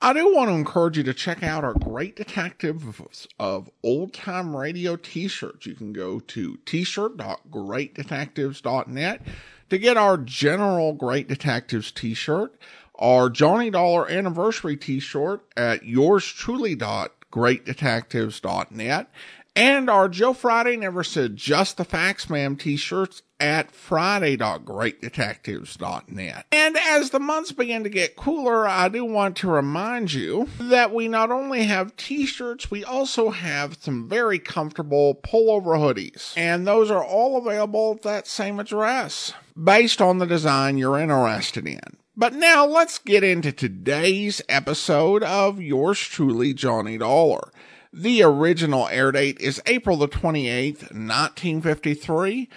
I do want to encourage you to check out our Great Detectives of Old Time Radio t-shirts. You can go to t-shirt.greatdetectives.net to get our general Great Detectives t-shirt, our Johnny Dollar anniversary t-shirt at yourstruly.greatdetectives.net, and our Joe Friday Never Said Just the Facts Ma'am t-shirts at friday.greatdetectives.net. And as the months begin to get cooler, I do want to remind you that we not only have t-shirts, we also have some very comfortable pullover hoodies. And those are all available at that same address based on the design you're interested in. But now let's get into today's episode of yours truly, Johnny Dollar. The original air date is April the 28th, 1953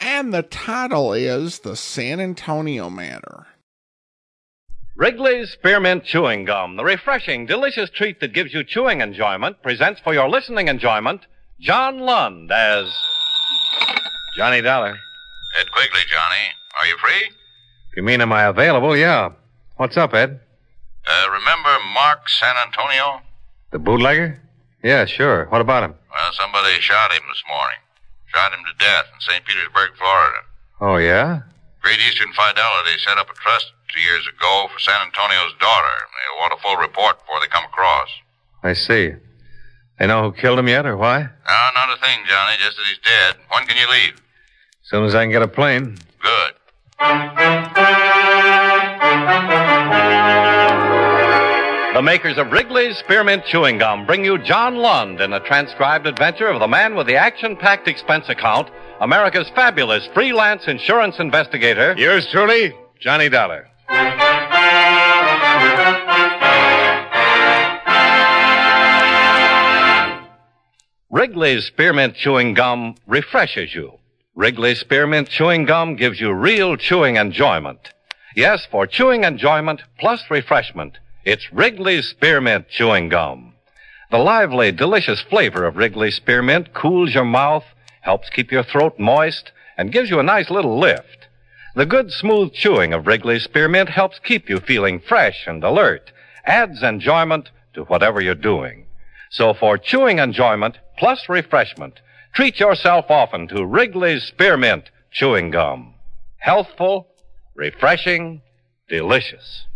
and the title is The San Antonio Matter. Wrigley's Spearmint Chewing Gum, the refreshing, delicious treat that gives you chewing enjoyment, presents for your listening enjoyment John Lund as Johnny Dollar. Ed Quigley, Johnny. Are you free? You mean am I available? Yeah. What's up, Ed? Uh, remember Mark San Antonio? The bootlegger? Yeah, sure. What about him? Well, somebody shot him this morning. Shot him to death in St. Petersburg, Florida. Oh, yeah? Great Eastern Fidelity set up a trust two years ago for San Antonio's daughter. They'll want a full report before they come across. I see. They know who killed him yet, or why? No, not a thing, Johnny. Just that he's dead. When can you leave? As soon as I can get a plane. Good. The makers of Wrigley's Spearmint Chewing Gum bring you John Lund in a transcribed adventure of the man with the action packed expense account, America's fabulous freelance insurance investigator. Yours truly, Johnny Dollar. Wrigley's Spearmint Chewing Gum refreshes you. Wrigley's Spearmint Chewing Gum gives you real chewing enjoyment. Yes, for chewing enjoyment plus refreshment. It's Wrigley's Spearmint Chewing Gum. The lively, delicious flavor of Wrigley's Spearmint cools your mouth, helps keep your throat moist, and gives you a nice little lift. The good, smooth chewing of Wrigley's Spearmint helps keep you feeling fresh and alert, adds enjoyment to whatever you're doing. So for chewing enjoyment plus refreshment, treat yourself often to Wrigley's Spearmint Chewing Gum. Healthful, refreshing, delicious.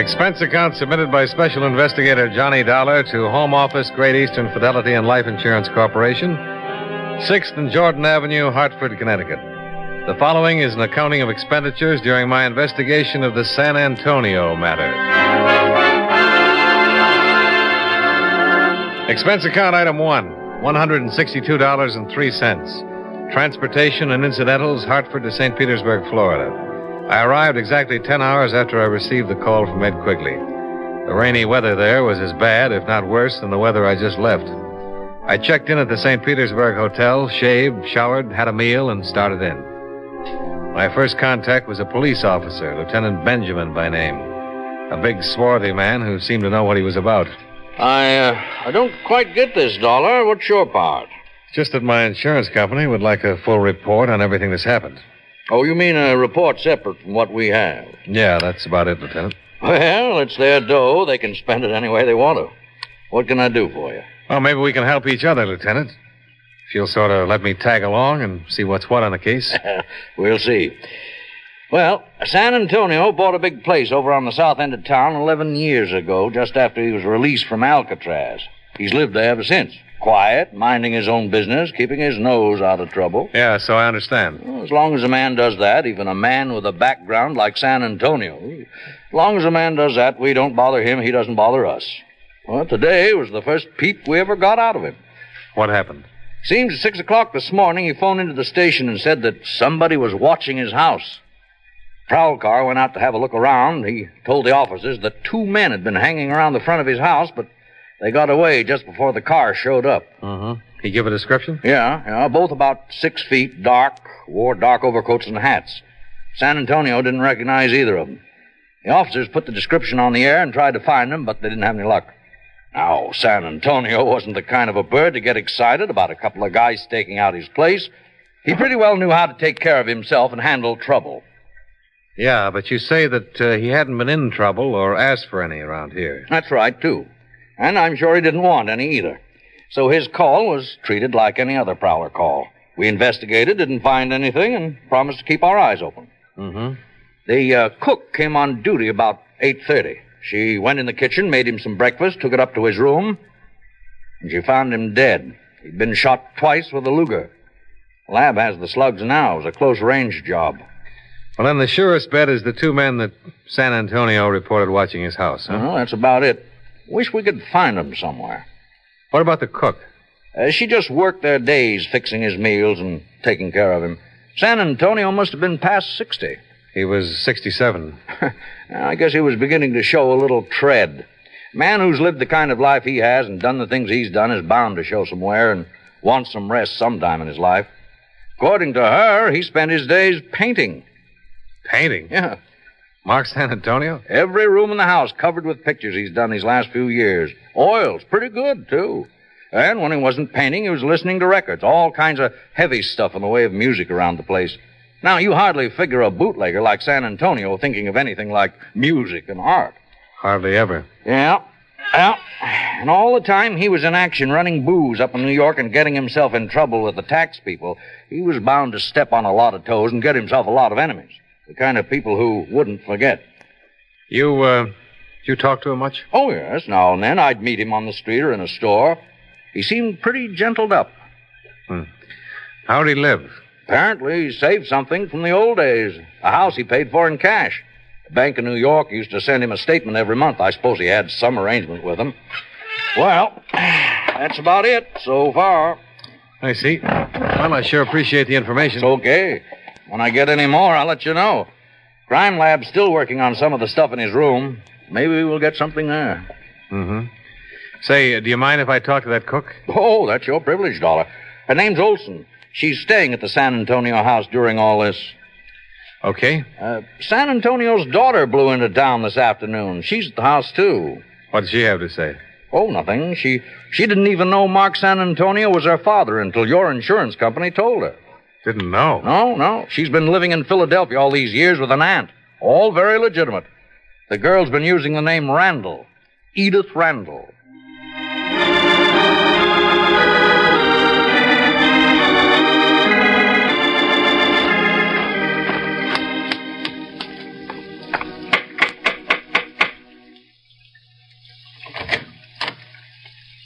Expense account submitted by Special Investigator Johnny Dollar to Home Office, Great Eastern Fidelity and Life Insurance Corporation, 6th and Jordan Avenue, Hartford, Connecticut. The following is an accounting of expenditures during my investigation of the San Antonio matter. Expense account item one $162.03. Transportation and incidentals, Hartford to St. Petersburg, Florida. I arrived exactly 10 hours after I received the call from Ed Quigley. The rainy weather there was as bad, if not worse, than the weather I just left. I checked in at the St. Petersburg Hotel, shaved, showered, had a meal, and started in. My first contact was a police officer, Lieutenant Benjamin by name. A big, swarthy man who seemed to know what he was about. I, uh, I don't quite get this, Dollar. What's your part? Just that my insurance company would like a full report on everything that's happened. Oh, you mean a report separate from what we have? Yeah, that's about it, Lieutenant. Well, it's their dough. They can spend it any way they want to. What can I do for you? Well, maybe we can help each other, Lieutenant. If you'll sort of let me tag along and see what's what on the case. we'll see. Well, San Antonio bought a big place over on the south end of town 11 years ago, just after he was released from Alcatraz. He's lived there ever since. Quiet, minding his own business, keeping his nose out of trouble. Yeah, so I understand. Well, as long as a man does that, even a man with a background like San Antonio, as long as a man does that, we don't bother him, he doesn't bother us. Well, today was the first peep we ever got out of him. What happened? Seems at 6 o'clock this morning he phoned into the station and said that somebody was watching his house. Prowl car went out to have a look around. He told the officers that two men had been hanging around the front of his house, but they got away just before the car showed up. Uh-huh. He give a description? Yeah, yeah, both about six feet, dark, wore dark overcoats and hats. San Antonio didn't recognize either of them. The officers put the description on the air and tried to find them, but they didn't have any luck. Now, San Antonio wasn't the kind of a bird to get excited about a couple of guys staking out his place. He pretty well knew how to take care of himself and handle trouble. Yeah, but you say that uh, he hadn't been in trouble or asked for any around here. That's right, too. And I'm sure he didn't want any either. So his call was treated like any other prowler call. We investigated, didn't find anything, and promised to keep our eyes open. Mm-hmm. The uh, cook came on duty about 8.30. She went in the kitchen, made him some breakfast, took it up to his room, and she found him dead. He'd been shot twice with a Luger. The lab has the slugs now. It was a close-range job. Well, then the surest bet is the two men that San Antonio reported watching his house, huh? Well, that's about it. Wish we could find them somewhere. What about the cook? Uh, she just worked their days fixing his meals and taking care of him. San Antonio must have been past 60. He was 67. I guess he was beginning to show a little tread. A man who's lived the kind of life he has and done the things he's done is bound to show some wear and want some rest sometime in his life. According to her, he spent his days painting. Painting? Yeah. Mark San Antonio? Every room in the house covered with pictures he's done these last few years. Oils, pretty good, too. And when he wasn't painting, he was listening to records, all kinds of heavy stuff in the way of music around the place. Now, you hardly figure a bootlegger like San Antonio thinking of anything like music and art. Hardly ever. Yeah. Yeah. And all the time he was in action running booze up in New York and getting himself in trouble with the tax people, he was bound to step on a lot of toes and get himself a lot of enemies. The kind of people who wouldn't forget. You, uh, you talk to him much? Oh, yes. Now and then I'd meet him on the street or in a store. He seemed pretty gentled up. Hmm. How'd he live? Apparently, he saved something from the old days. A house he paid for in cash. The Bank of New York used to send him a statement every month. I suppose he had some arrangement with them. Well, that's about it so far. I see. Well, I sure appreciate the information. It's okay. When I get any more, I'll let you know. Crime Lab's still working on some of the stuff in his room. Maybe we'll get something there. Mm-hmm. Say, uh, do you mind if I talk to that cook? Oh, that's your privilege, Dollar. Her name's Olson. She's staying at the San Antonio house during all this. Okay. Uh, San Antonio's daughter blew into town this afternoon. She's at the house, too. What did she have to say? Oh, nothing. She she didn't even know Mark San Antonio was her father until your insurance company told her. Didn't know. No, no. She's been living in Philadelphia all these years with an aunt. All very legitimate. The girl's been using the name Randall. Edith Randall.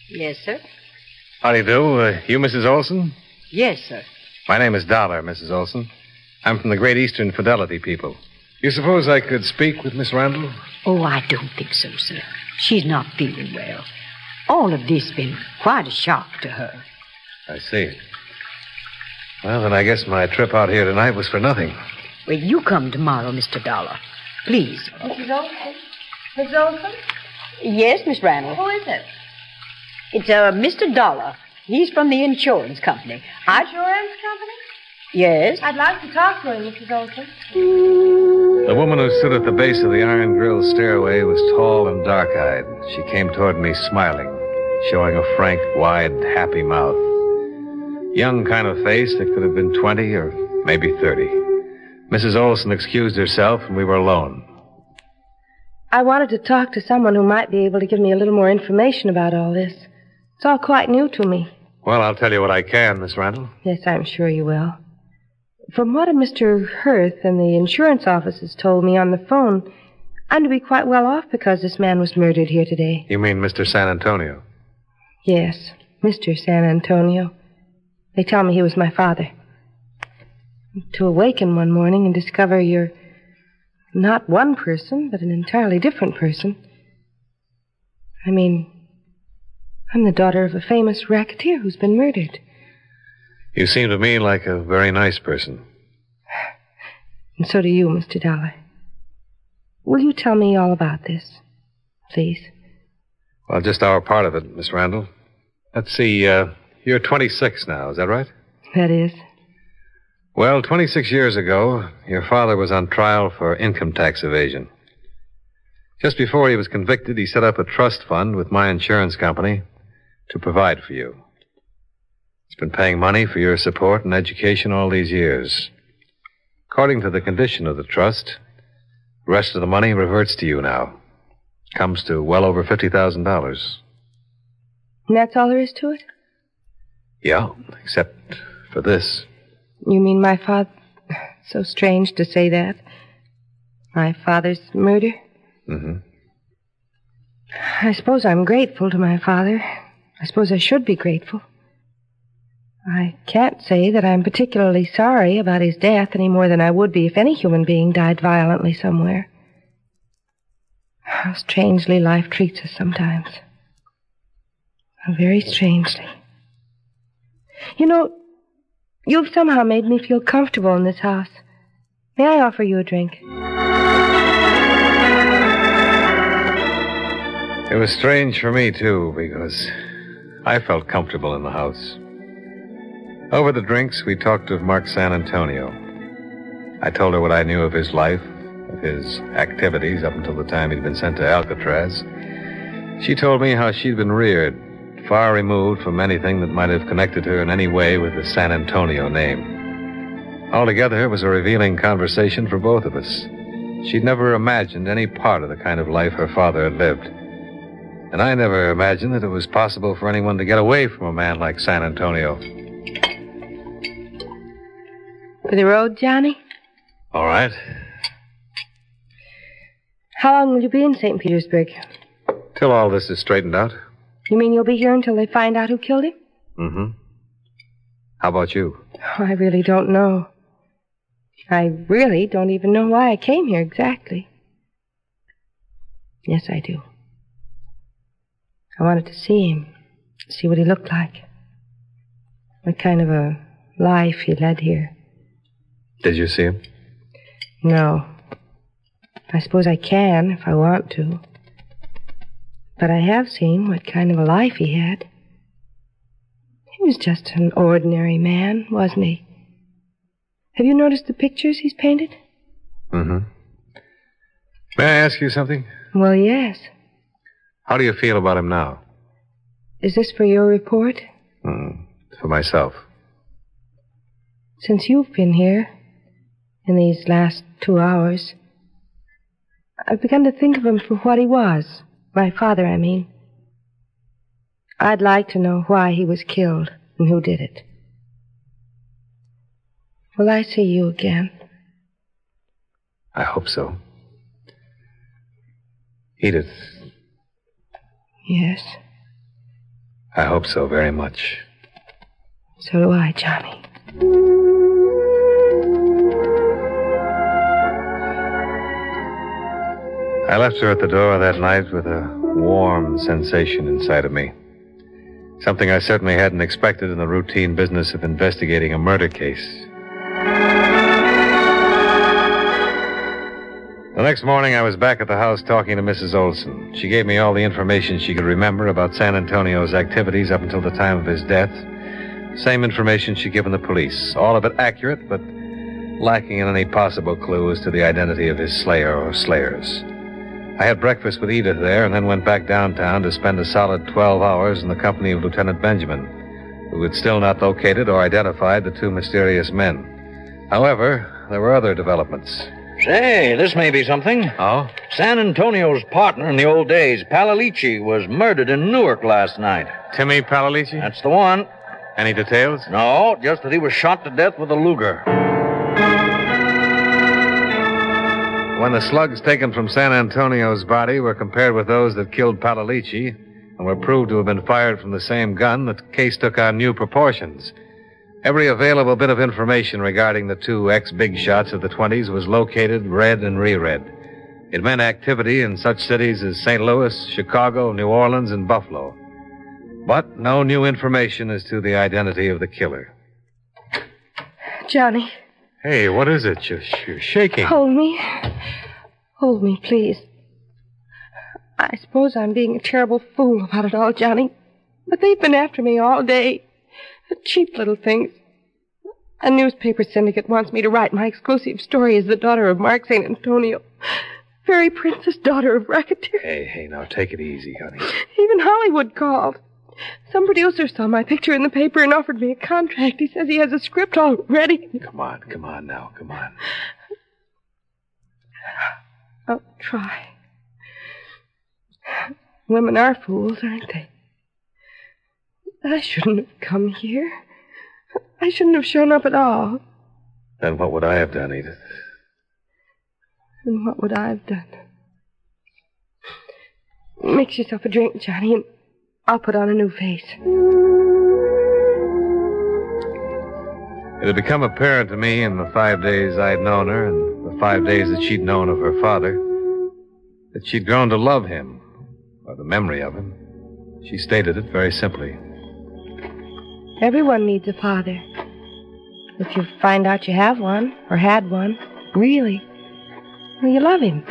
Yes, sir. How do you do? Uh, you Mrs. Olson? Yes, sir. My name is Dollar, Mrs. Olson. I'm from the Great Eastern Fidelity people. You suppose I could speak with Miss Randall? Oh, I don't think so, sir. She's not feeling well. All of this has been quite a shock to her. I see. Well, then I guess my trip out here tonight was for nothing. Well, you come tomorrow, Mr. Dollar. Please. Mrs. Olson? Mrs. Olson? Yes, Miss Randall. Who is it? It's uh, Mr. Dollar. He's from the insurance company. I... Insurance company? Yes? I'd like to talk to him, Mrs. Olson. The woman who stood at the base of the iron grill stairway was tall and dark eyed. She came toward me smiling, showing a frank, wide, happy mouth. Young kind of face that could have been 20 or maybe 30. Mrs. Olson excused herself, and we were alone. I wanted to talk to someone who might be able to give me a little more information about all this. It's all quite new to me. Well, I'll tell you what I can, Miss Randall. Yes, I'm sure you will. From what Mr. Hirth and the insurance offices told me on the phone, I'm to be quite well off because this man was murdered here today. You mean Mr. San Antonio? Yes, Mr. San Antonio. They tell me he was my father. To awaken one morning and discover you're not one person, but an entirely different person. I mean, I'm the daughter of a famous racketeer who's been murdered. You seem to me like a very nice person. And so do you, Mr. Dollar. Will you tell me all about this, please? Well, just our part of it, Miss Randall. Let's see, uh, you're 26 now, is that right? That is. Well, 26 years ago, your father was on trial for income tax evasion. Just before he was convicted, he set up a trust fund with my insurance company to provide for you. It's been paying money for your support and education all these years. According to the condition of the trust, the rest of the money reverts to you now. Comes to well over $50,000. And that's all there is to it? Yeah, except for this. You mean my father. So strange to say that. My father's murder? Mm-hmm. I suppose I'm grateful to my father. I suppose I should be grateful. I can't say that I'm particularly sorry about his death any more than I would be if any human being died violently somewhere. How strangely life treats us sometimes. How very strangely. You know, you've somehow made me feel comfortable in this house. May I offer you a drink? It was strange for me, too, because I felt comfortable in the house. Over the drinks, we talked of Mark San Antonio. I told her what I knew of his life, of his activities up until the time he'd been sent to Alcatraz. She told me how she'd been reared, far removed from anything that might have connected her in any way with the San Antonio name. Altogether, it was a revealing conversation for both of us. She'd never imagined any part of the kind of life her father had lived. And I never imagined that it was possible for anyone to get away from a man like San Antonio. For the road, Johnny? All right. How long will you be in St. Petersburg? Till all this is straightened out. You mean you'll be here until they find out who killed him? Mm-hmm. How about you? Oh, I really don't know. I really don't even know why I came here exactly. Yes, I do. I wanted to see him, see what he looked like, what kind of a life he led here. Did you see him? No. I suppose I can if I want to. But I have seen what kind of a life he had. He was just an ordinary man, wasn't he? Have you noticed the pictures he's painted? Mm-hmm. May I ask you something? Well, yes. How do you feel about him now? Is this for your report? Mm, for myself. Since you've been here, in these last two hours, I've begun to think of him for what he was. My father, I mean. I'd like to know why he was killed and who did it. Will I see you again? I hope so. Edith, Yes. I hope so very much. So do I, Johnny. I left her at the door that night with a warm sensation inside of me. Something I certainly hadn't expected in the routine business of investigating a murder case. The next morning, I was back at the house talking to Mrs. Olson. She gave me all the information she could remember about San Antonio's activities up until the time of his death. Same information she'd given the police. All of it accurate, but lacking in any possible clue as to the identity of his slayer or slayers. I had breakfast with Edith there and then went back downtown to spend a solid 12 hours in the company of Lieutenant Benjamin, who had still not located or identified the two mysterious men. However, there were other developments. Say, this may be something. Oh? San Antonio's partner in the old days, Palalici, was murdered in Newark last night. Timmy Palalici? That's the one. Any details? No, just that he was shot to death with a Luger. When the slugs taken from San Antonio's body were compared with those that killed Palalici and were proved to have been fired from the same gun, the case took on new proportions. Every available bit of information regarding the two ex big shots of the 20s was located, read, and reread. It meant activity in such cities as St. Louis, Chicago, New Orleans, and Buffalo. But no new information as to the identity of the killer. Johnny, Hey, what is it? You're, you're shaking. hold me. Hold me, please. I suppose I'm being a terrible fool about it all, Johnny. But they've been after me all day. Cheap little things. A newspaper syndicate wants me to write my exclusive story as the daughter of Mark San Antonio. Fairy princess, daughter of racketeer. Hey, hey, now take it easy, honey. Even Hollywood called. Some producer saw my picture in the paper and offered me a contract. He says he has a script all ready. Come on, come on now, come on. I'll try. Women are fools, aren't they? I shouldn't have come here. I shouldn't have shown up at all. Then what would I have done, Edith? And what would I have done? Mix yourself a drink, Johnny, and I'll put on a new face. It had become apparent to me in the five days I'd known her and the five days that she'd known of her father that she'd grown to love him, or the memory of him. She stated it very simply. Everyone needs a father. If you find out you have one, or had one, really, well, you love him.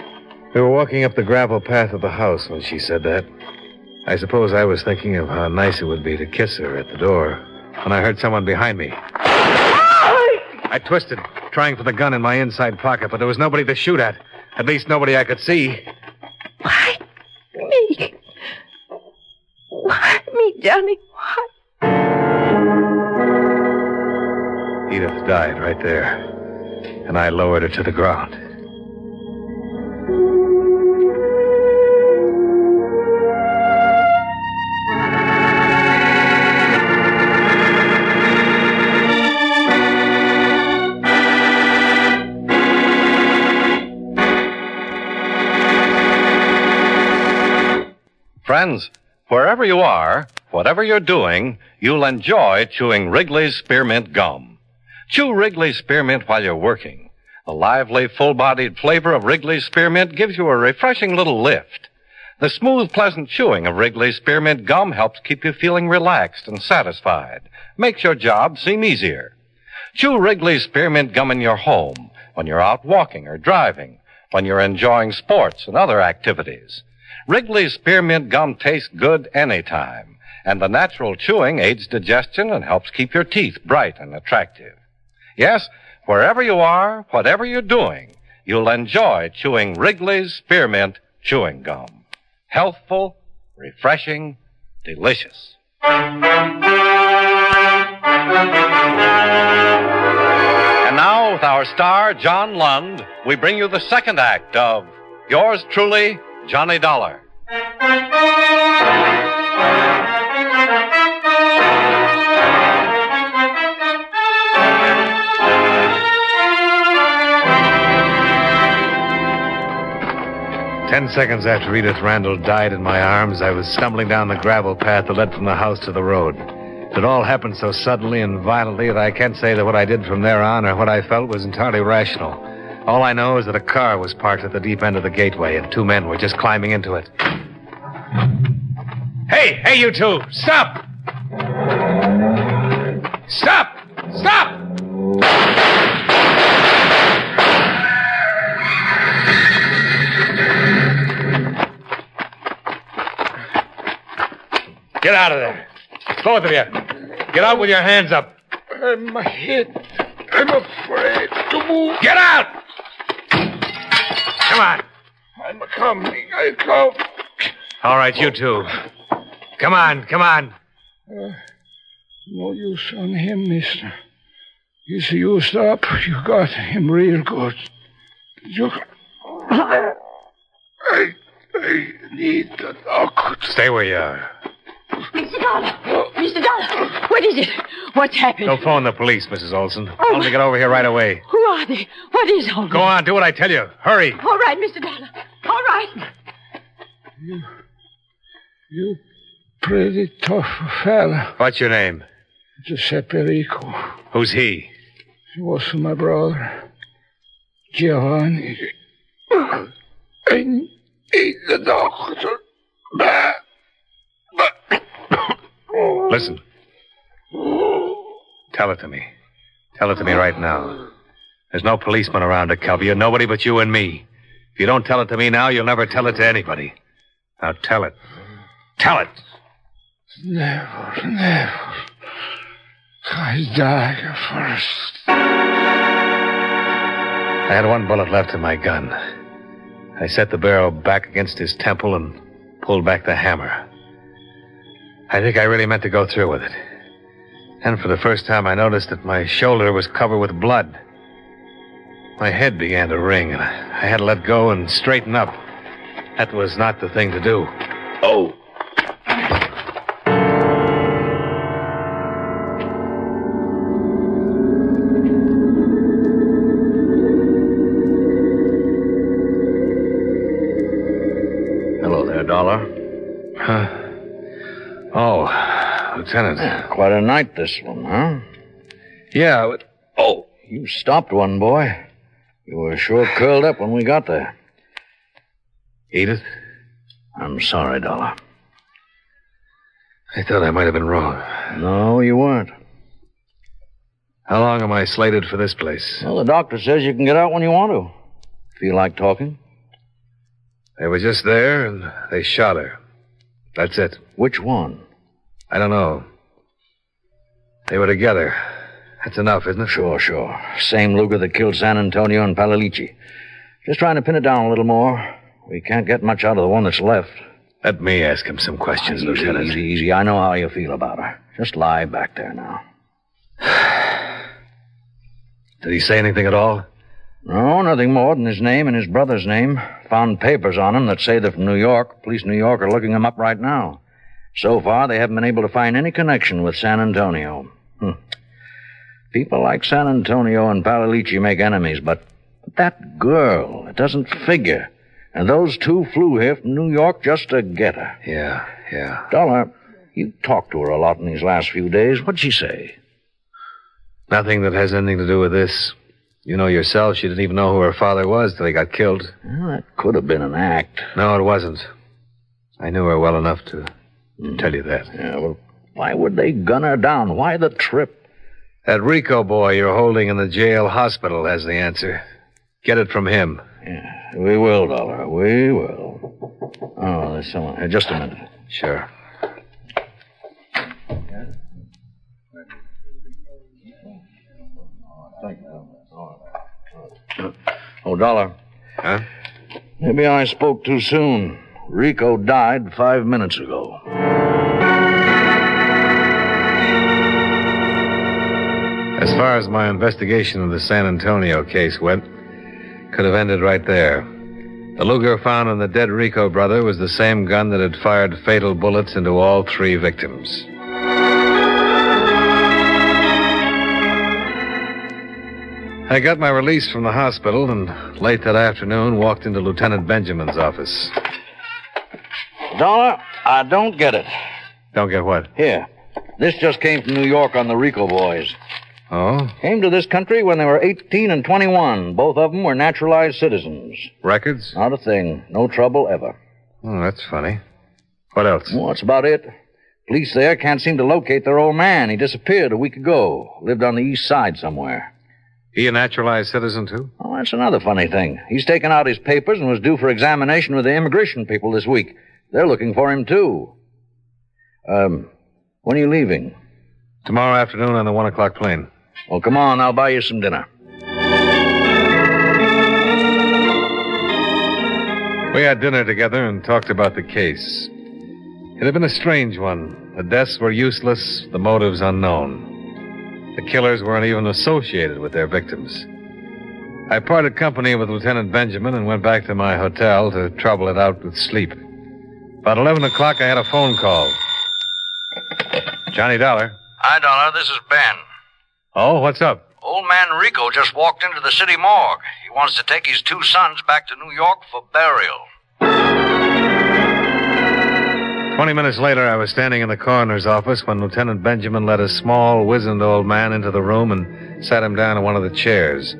We were walking up the gravel path of the house when she said that. I suppose I was thinking of how nice it would be to kiss her at the door when I heard someone behind me. I twisted, trying for the gun in my inside pocket, but there was nobody to shoot at. At least nobody I could see. Why? Me? Why me, Johnny? Why? Edith died right there, and I lowered her to the ground. Friends, wherever you are, whatever you're doing, you'll enjoy chewing Wrigley's Spearmint Gum. Chew Wrigley's Spearmint while you're working. The lively, full-bodied flavor of Wrigley's Spearmint gives you a refreshing little lift. The smooth, pleasant chewing of Wrigley's Spearmint Gum helps keep you feeling relaxed and satisfied. Makes your job seem easier. Chew Wrigley's Spearmint Gum in your home, when you're out walking or driving, when you're enjoying sports and other activities. Wrigley's Spearmint Gum tastes good anytime, and the natural chewing aids digestion and helps keep your teeth bright and attractive. Yes, wherever you are, whatever you're doing, you'll enjoy chewing Wrigley's Spearmint Chewing Gum. Healthful, refreshing, delicious. And now, with our star, John Lund, we bring you the second act of Yours truly, Johnny Dollar. Ten seconds after Edith Randall died in my arms, I was stumbling down the gravel path that led from the house to the road. It all happened so suddenly and violently that I can't say that what I did from there on or what I felt was entirely rational. All I know is that a car was parked at the deep end of the gateway and two men were just climbing into it. Hey, hey, you two! Stop! Stop! Stop! Get out of there. Both of you. Get out with your hands up. I'm hit. I'm afraid to move. Get out! Come on. I'm coming. I come. All right, you two. Come on, come on. Uh, no use on him, mister. He's used up. You got him real good. You... I, I need the doctor. Stay where you are. Mr. Dollar! Mr. Dollar! What is it? What's happened? Don't phone the police, Mrs. Olson. Oh, tell them to get over here right away. Who are they? What is all this? Go on, do what I tell you. Hurry. All right, Mr. Dollar. All right. You you pretty tough fella, What's your name? Giuseppe Rico. Who's he? He was my brother, Giovanni. I need the doctor. Listen. Tell it to me. Tell it to me right now. There's no policeman around to cover you, nobody but you and me. If you don't tell it to me now, you'll never tell it to anybody. Now tell it. Tell it. Never, never. I die first. I had one bullet left in my gun. I set the barrel back against his temple and pulled back the hammer. I think I really meant to go through with it. And for the first time, I noticed that my shoulder was covered with blood. My head began to ring, and I had to let go and straighten up. That was not the thing to do. Oh. Hello there, Dollar. Lieutenant. Quite a night, this one, huh? Yeah, but, Oh, you stopped one, boy. You were sure curled up when we got there. Edith? I'm sorry, Dollar. I thought I might have been wrong. No, you weren't. How long am I slated for this place? Well, the doctor says you can get out when you want to. Feel like talking? They were just there, and they shot her. That's it. Which one? I don't know. They were together. That's enough, isn't it? Sure, sure. Same Luger that killed San Antonio and Palalici. Just trying to pin it down a little more. We can't get much out of the one that's left. Let me ask him some questions, easy, Lieutenant. Easy, easy. I know how you feel about her. Just lie back there now. Did he say anything at all? No, nothing more than his name and his brother's name. Found papers on him that say they're from New York. Police New York are looking him up right now. So far, they haven't been able to find any connection with San Antonio. Hmm. People like San Antonio and Palalici make enemies, but, but that girl, it doesn't figure. And those two flew here from New York just to get her. Yeah, yeah. Dollar, you talked to her a lot in these last few days. What'd she say? Nothing that has anything to do with this. You know yourself, she didn't even know who her father was till he got killed. Well, that could have been an act. No, it wasn't. I knew her well enough to, to tell you that. Yeah, well, why would they gun her down? Why the trip? That Rico boy you're holding in the jail hospital has the answer. Get it from him. Yeah, we will, Dollar. We will. Oh, there's someone here. Just a minute. Sure. Oh, Dollar. Huh? Maybe I spoke too soon. Rico died five minutes ago. As far as my investigation of the San Antonio case went, could have ended right there. The Luger found in the dead Rico brother was the same gun that had fired fatal bullets into all three victims. I got my release from the hospital and late that afternoon walked into Lieutenant Benjamin's office. Dollar, I don't get it. Don't get what? Here. This just came from New York on the Rico boys. Oh? Came to this country when they were 18 and 21. Both of them were naturalized citizens. Records? Not a thing. No trouble ever. Oh, that's funny. What else? Well, that's about it. Police there can't seem to locate their old man. He disappeared a week ago. Lived on the east side somewhere. He a naturalized citizen, too? Oh, that's another funny thing. He's taken out his papers and was due for examination with the immigration people this week. They're looking for him, too. Um, when are you leaving? Tomorrow afternoon on the one o'clock plane. Well, come on. I'll buy you some dinner. We had dinner together and talked about the case. It had been a strange one. The deaths were useless, the motives unknown. The killers weren't even associated with their victims. I parted company with Lieutenant Benjamin and went back to my hotel to trouble it out with sleep. About 11 o'clock, I had a phone call. Johnny Dollar. Hi, Dollar. This is Ben. Oh, what's up? Old man Rico just walked into the city morgue. He wants to take his two sons back to New York for burial. Twenty minutes later, I was standing in the coroner's office when Lieutenant Benjamin led a small, wizened old man into the room and sat him down in one of the chairs.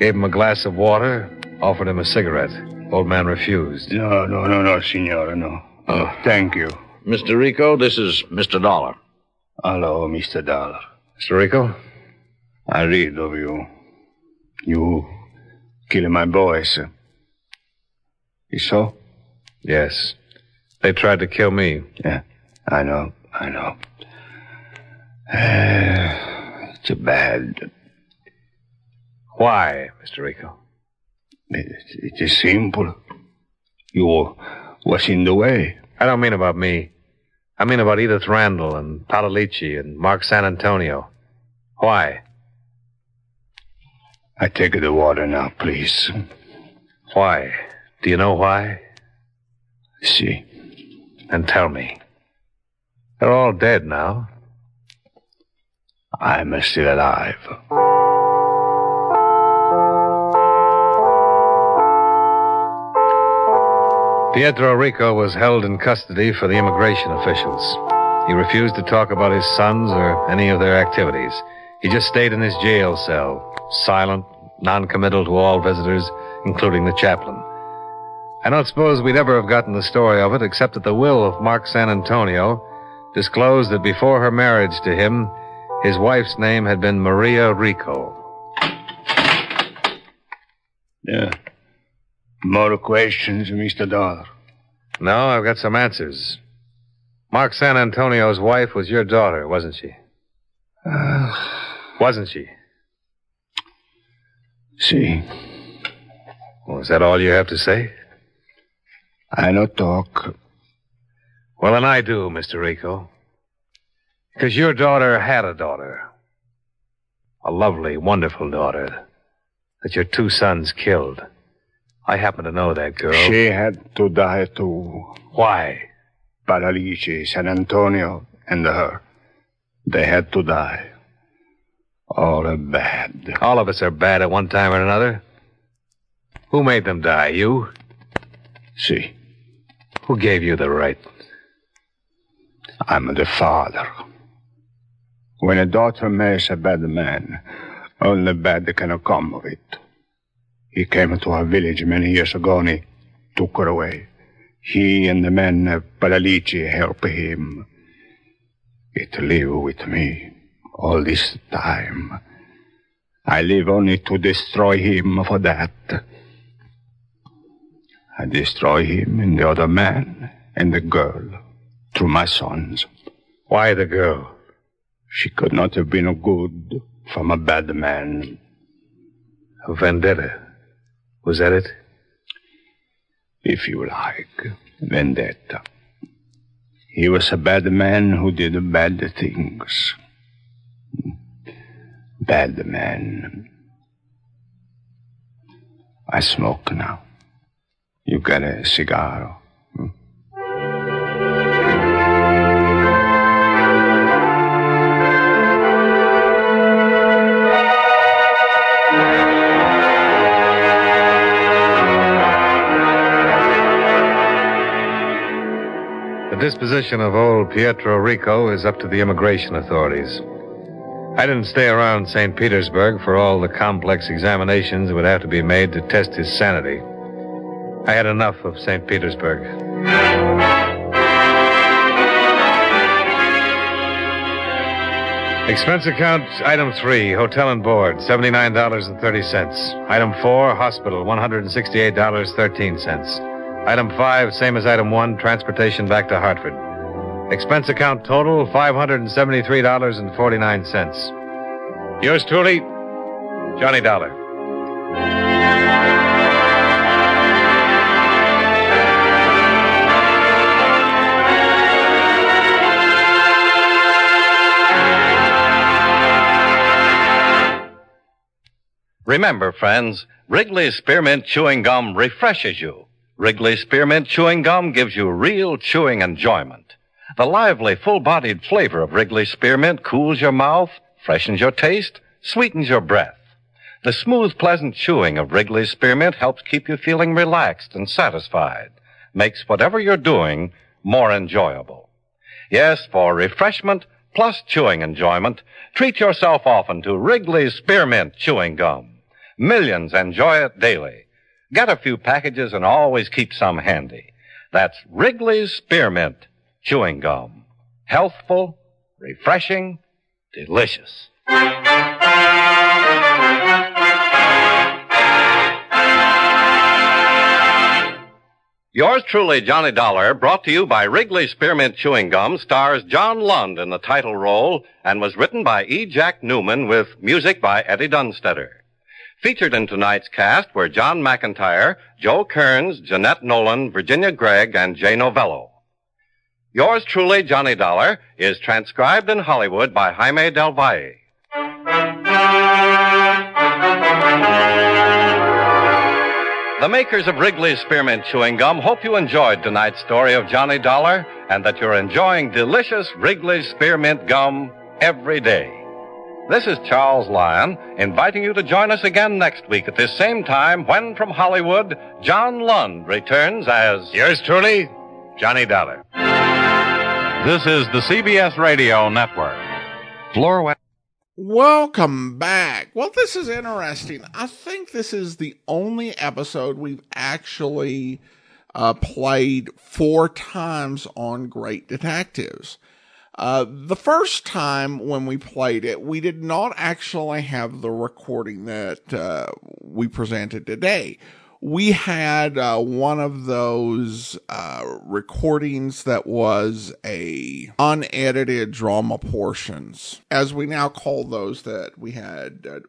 Gave him a glass of water, offered him a cigarette. Old man refused. No, no, no, no, senora, no. Oh, thank you. Mr. Rico, this is Mr. Dollar. Hello, Mr. Dollar. Mr. Rico? I read of you. You killing my boys. You so? Yes. They tried to kill me. Yeah, I know, I know. Uh, it's bad. Why, Mr. Rico? It, it is simple. You was in the way. I don't mean about me. I mean about Edith Randall and Palalici and Mark San Antonio. Why? I take the water now, please. Why? Do you know why? See. And tell me. They're all dead now. I'm still alive. Pietro Rico was held in custody for the immigration officials. He refused to talk about his sons or any of their activities. He just stayed in his jail cell, silent, noncommittal to all visitors, including the chaplain. I don't suppose we'd ever have gotten the story of it except that the will of Mark San Antonio disclosed that before her marriage to him, his wife's name had been Maria Rico. Yeah. More questions, Mr. Dollar? No, I've got some answers. Mark San Antonio's wife was your daughter, wasn't she? Uh, wasn't she? See. Well, is that all you have to say? I no talk. Well, then I do, Mr. Rico. Because your daughter had a daughter. A lovely, wonderful daughter. That your two sons killed. I happen to know that girl. She had to die too. Why? Palalici, San Antonio, and her. They had to die. All are bad. All of us are bad at one time or another. Who made them die? You? See. Who gave you the right? I'm the father. When a daughter marries a bad man, only bad can come of it. He came to our village many years ago and he took her away. He and the men of Palalici helped him. It live with me all this time. I live only to destroy him for that. I destroy him and the other man and the girl through my sons. Why the girl? She could not have been good from a bad man. A vendetta. Was that it? If you like, vendetta. He was a bad man who did bad things. Bad man. I smoke now. You got a cigar? Disposition of old Pietro Rico is up to the immigration authorities. I didn't stay around St. Petersburg for all the complex examinations that would have to be made to test his sanity. I had enough of St. Petersburg. Expense account item three, hotel and board, $79.30. Item four, hospital, $168.13. Item five, same as item one, transportation back to Hartford. Expense account total, $573.49. Yours truly, Johnny Dollar. Remember, friends, Wrigley's Spearmint Chewing Gum refreshes you. Wrigley's Spearmint Chewing Gum gives you real chewing enjoyment. The lively, full-bodied flavor of Wrigley Spearmint cools your mouth, freshens your taste, sweetens your breath. The smooth, pleasant chewing of Wrigley Spearmint helps keep you feeling relaxed and satisfied, makes whatever you're doing more enjoyable. Yes, for refreshment plus chewing enjoyment, treat yourself often to Wrigley's Spearmint Chewing Gum. Millions enjoy it daily. Get a few packages and always keep some handy. That's Wrigley's Spearmint Chewing Gum. Healthful, refreshing, delicious. Yours truly, Johnny Dollar, brought to you by Wrigley's Spearmint Chewing Gum, stars John Lund in the title role and was written by E. Jack Newman with music by Eddie Dunstedter. Featured in tonight's cast were John McIntyre, Joe Kearns, Jeanette Nolan, Virginia Gregg, and Jay Novello. Yours truly, Johnny Dollar, is transcribed in Hollywood by Jaime Del Valle. The makers of Wrigley's Spearmint Chewing Gum hope you enjoyed tonight's story of Johnny Dollar and that you're enjoying delicious Wrigley's Spearmint Gum every day. This is Charles Lyon inviting you to join us again next week at this same time when from Hollywood, John Lund returns as Yours truly, Johnny Dollar. This is the CBS Radio Network. Floor Welcome back. Well, this is interesting. I think this is the only episode we've actually uh, played four times on Great Detectives. Uh, the first time when we played it, we did not actually have the recording that uh, we presented today. We had uh, one of those uh, recordings that was a unedited drama portions, as we now call those that we had uh,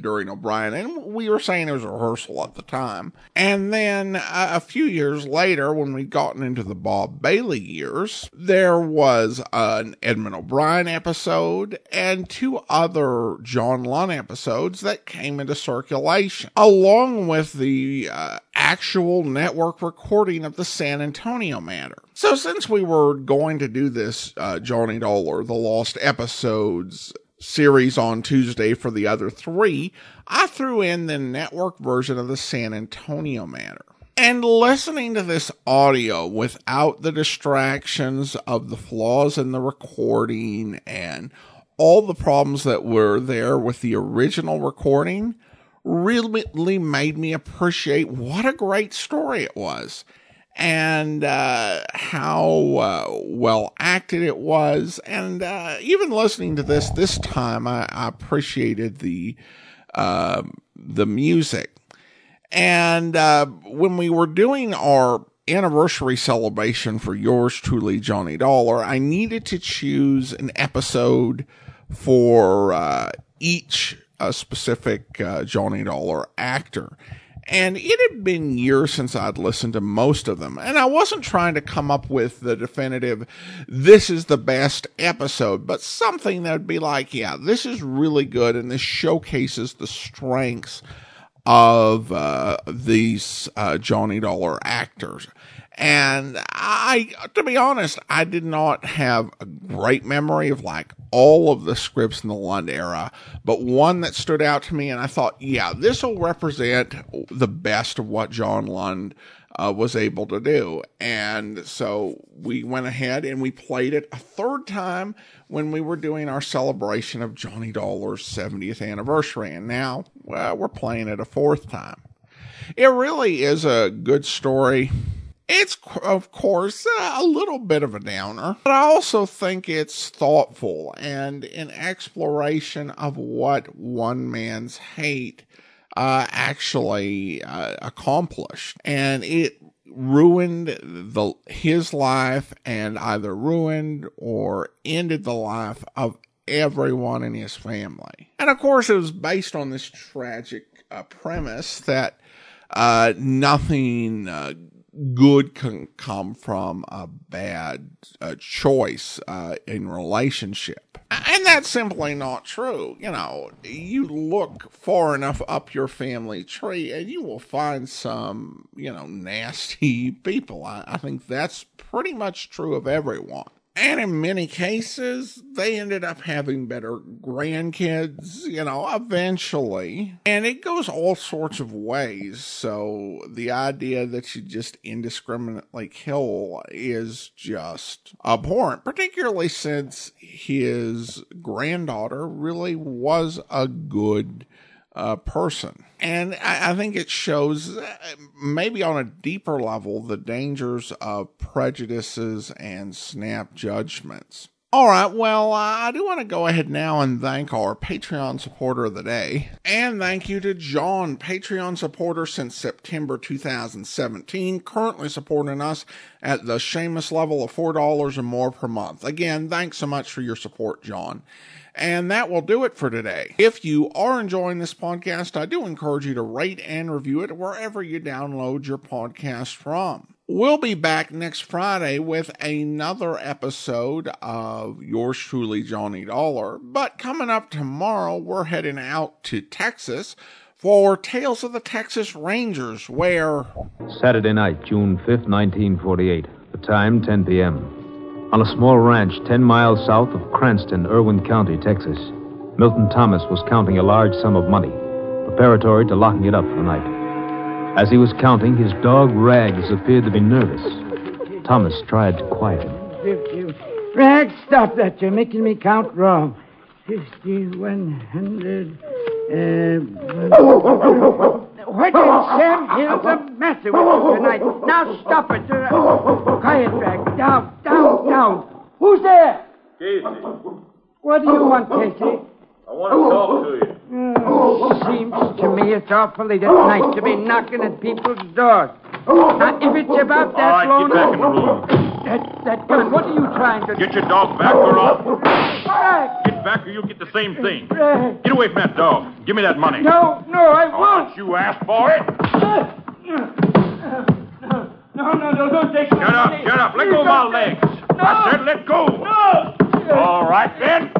during O'Brien, and we were saying it was a rehearsal at the time. And then uh, a few years later, when we'd gotten into the Bob Bailey years, there was an Edmond O'Brien episode and two other John Lund episodes that came into circulation, along with the uh, actual network recording of the San Antonio matter. So, since we were going to do this uh, Johnny Dollar, the Lost Episodes series on Tuesday for the other three, I threw in the network version of the San Antonio matter. And listening to this audio without the distractions of the flaws in the recording and all the problems that were there with the original recording really made me appreciate what a great story it was and uh, how uh, well acted it was. And uh, even listening to this this time, I, I appreciated the um, the music. And uh, when we were doing our anniversary celebration for yours truly, Johnny Dollar, I needed to choose an episode for uh, each uh, specific Johnny Dollar actor. And it had been years since I'd listened to most of them. And I wasn't trying to come up with the definitive, this is the best episode, but something that would be like, yeah, this is really good and this showcases the strengths of uh, these uh, Johnny Dollar actors. And I, to be honest, I did not have a great memory of like all of the scripts in the Lund era, but one that stood out to me and I thought, yeah, this will represent the best of what John Lund uh, was able to do. And so we went ahead and we played it a third time when we were doing our celebration of Johnny Dollar's 70th anniversary. And now well, we're playing it a fourth time. It really is a good story it's, of course, a little bit of a downer, but I also think it's thoughtful and an exploration of what one man's hate uh, actually uh, accomplished. And it ruined the his life and either ruined or ended the life of everyone in his family. And of course, it was based on this tragic uh, premise that uh, nothing uh, good can come from a bad choice uh, in relationship. And that's simply not true. You know, you look far enough up your family tree and you will find some, you know, nasty people. I, I think that's pretty much true of everyone. And in many cases, they ended up having better grandkids, you know, eventually. And it goes all sorts of ways. So the idea that you just indiscriminately kill is just abhorrent, particularly since his granddaughter really was a good uh, person. And I, I, think it shows, uh, maybe on a deeper level, the dangers of prejudices and snap judgments. All right, well, uh, I do want to go ahead now and thank our Patreon supporter of the day. And thank you to John, Patreon supporter since September 2017, currently supporting us at the Seamus level of $4 or more per month. Again, thanks so much for your support, John. And that will do it for today. If you are enjoying this podcast, I do encourage you to rate and review it wherever you download your podcast from. We'll be back next Friday with another episode of yours truly, Johnny Dollar. But coming up tomorrow, we're heading out to Texas for Tales of the Texas Rangers, where. Saturday night, June 5th, 1948. The time, 10 p.m. On a small ranch 10 miles south of Cranston, Irwin County, Texas, Milton Thomas was counting a large sum of money, preparatory to locking it up for the night. As he was counting, his dog Rags appeared to be nervous. Thomas tried to quiet him. Rags, stop that. You're making me count wrong. Fifty, one hundred. Uh, what in Sam Hill's the matter with you tonight? Now stop it. Quiet, Rags. Down, down, down. Who's there? Casey. What do you want, Casey? I want to talk to you. Oh, seems to me it's awfully at night to be knocking at people's doors. Now, if it's about that All right, long... get back in the room. That, that gun, what are you trying to... Get your dog back or I'll... Back! Get back or you'll get the same thing. Back. Get away from that dog. Give me that money. No, no, I I won't. you asked for it. No, no, no, don't take Shut up, shut up. Let go of my legs. I said let go. No! All right, then.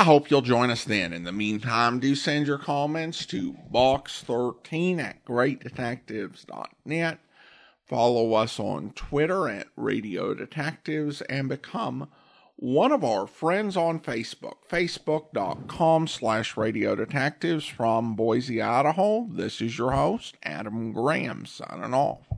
I hope you'll join us then. In the meantime, do send your comments to box13 at greatdetectives.net. Follow us on Twitter at Radio Detectives and become one of our friends on Facebook, facebook.com slash radio detectives from Boise, Idaho. This is your host, Adam Graham, signing off.